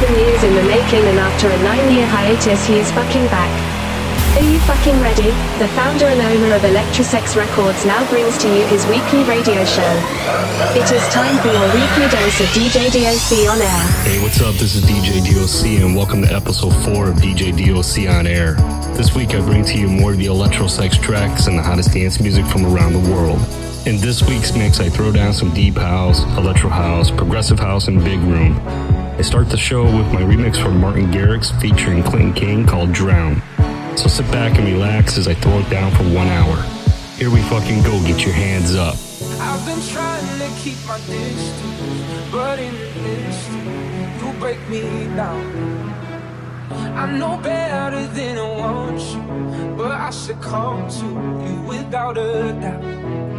seven years in the making and after a nine-year hiatus he is fucking back. Are you fucking ready? The founder and owner of Electrosex Records now brings to you his weekly radio show. It is time for your weekly dose of DJ DOC on air. Hey, what's up? This is DJ DOC and welcome to episode 4 of DJ DOC on air. This week I bring to you more of the Electrosex tracks and the hottest dance music from around the world. In this week's mix, I throw down some deep house, electro house, progressive house, and big room. I start the show with my remix from Martin Garrix featuring Clinton Kane called Drown. So sit back and relax as I throw it down for one hour. Here we fucking go, get your hands up. I've been trying to keep my distance, but in this, you break me down. I know better than I want you, but I should come to you without a doubt.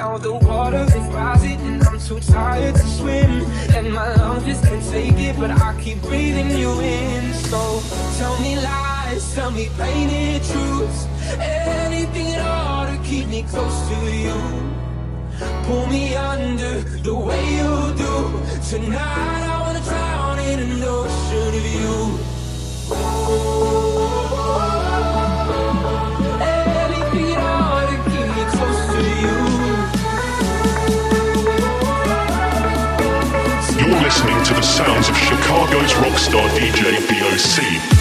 Now the water is rising and I'm too tired to swim. And my lungs just can't take it but I keep breathing you in. So tell me lies, tell me painted truths. Anything at all to keep me close to you. Pull me under the way you do. Tonight I wanna drown in an ocean of you. Anything listening to the sounds of Chicago's rockstar DJ DOC.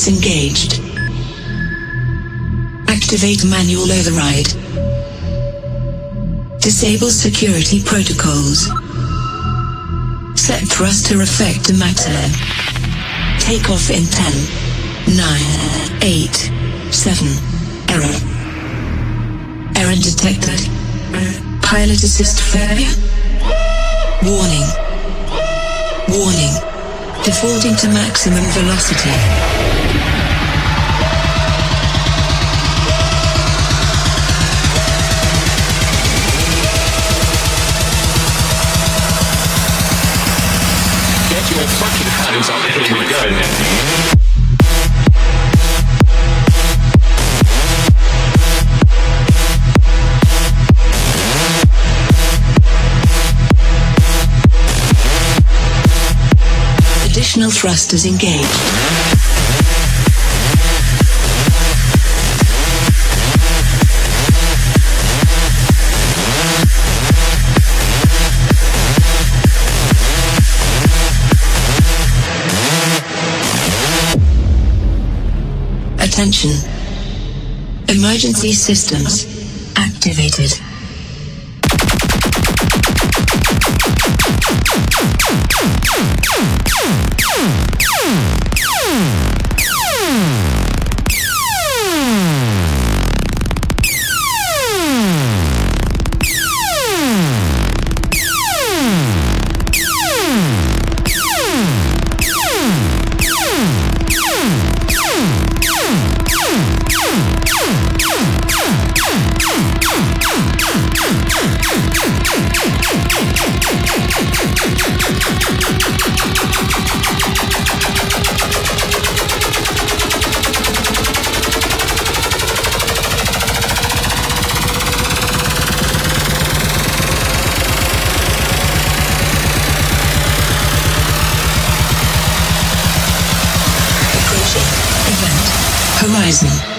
Sequence engaged. Activate manual override. Disable security protocols. Set thruster effect to maximum. Take off in 10, 9, 8, 7. Error. Error detected. Pilot assist failure. Warning. Warning. Defaulting to maximum velocity. Additional thrusters engaged. Attention. Emergency systems activated. Horizon.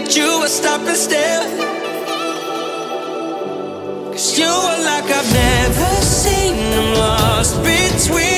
at you, I stop and stare. Cause you are like I've never seen. I'm lost between.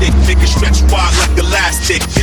Spastic, make it stretch wide like elastic.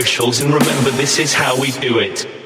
Socials and remember this is how we do it.